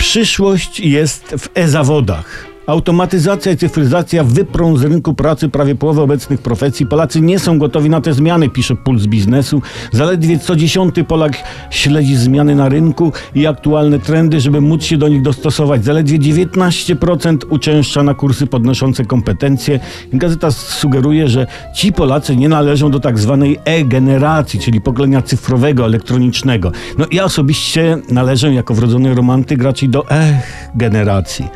Przyszłość jest w e-zawodach. Automatyzacja i cyfryzacja wyprą z rynku pracy prawie połowę obecnych profesji. Polacy nie są gotowi na te zmiany, pisze Puls Biznesu. Zaledwie co dziesiąty Polak śledzi zmiany na rynku i aktualne trendy, żeby móc się do nich dostosować. Zaledwie 19% uczęszcza na kursy podnoszące kompetencje. Gazeta sugeruje, że ci Polacy nie należą do tak zwanej e-generacji, czyli pokolenia cyfrowego, elektronicznego. No ja osobiście należę jako wrodzony romantyk raczej do e-generacji.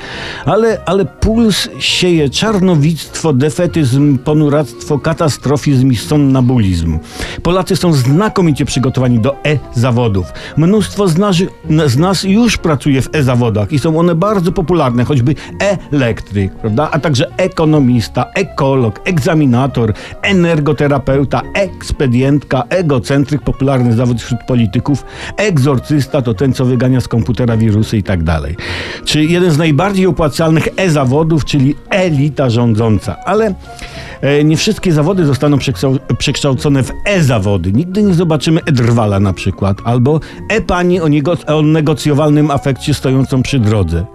Ale, ale puls sieje czarnowictwo, defetyzm, ponuractwo, katastrofizm i sonnambulizm. Polacy są znakomicie przygotowani do e-zawodów. Mnóstwo z nas, z nas już pracuje w e-zawodach i są one bardzo popularne, choćby elektryk, prawda? a także ekonomista, ekolog, egzaminator, energoterapeuta, ekspedientka, egocentryk, popularny zawód wśród polityków, egzorcysta to ten, co wygania z komputera wirusy i tak dalej. Czy jeden z najbardziej opłacalnych e-zawodów, czyli elita rządząca. Ale e, nie wszystkie zawody zostaną przekształcone w e-zawody. Nigdy nie zobaczymy e-drwala na przykład, albo e-pani o, o negocjowalnym afekcie stojącą przy drodze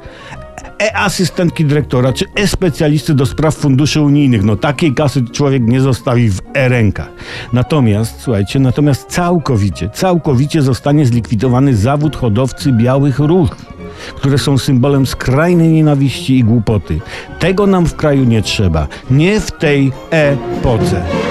e-asystentki dyrektora czy e-specjalisty do spraw funduszy unijnych. No takiej kasy człowiek nie zostawi w e-rękach. Natomiast, słuchajcie, natomiast całkowicie, całkowicie zostanie zlikwidowany zawód hodowcy białych róż które są symbolem skrajnej nienawiści i głupoty. Tego nam w kraju nie trzeba. Nie w tej epoce.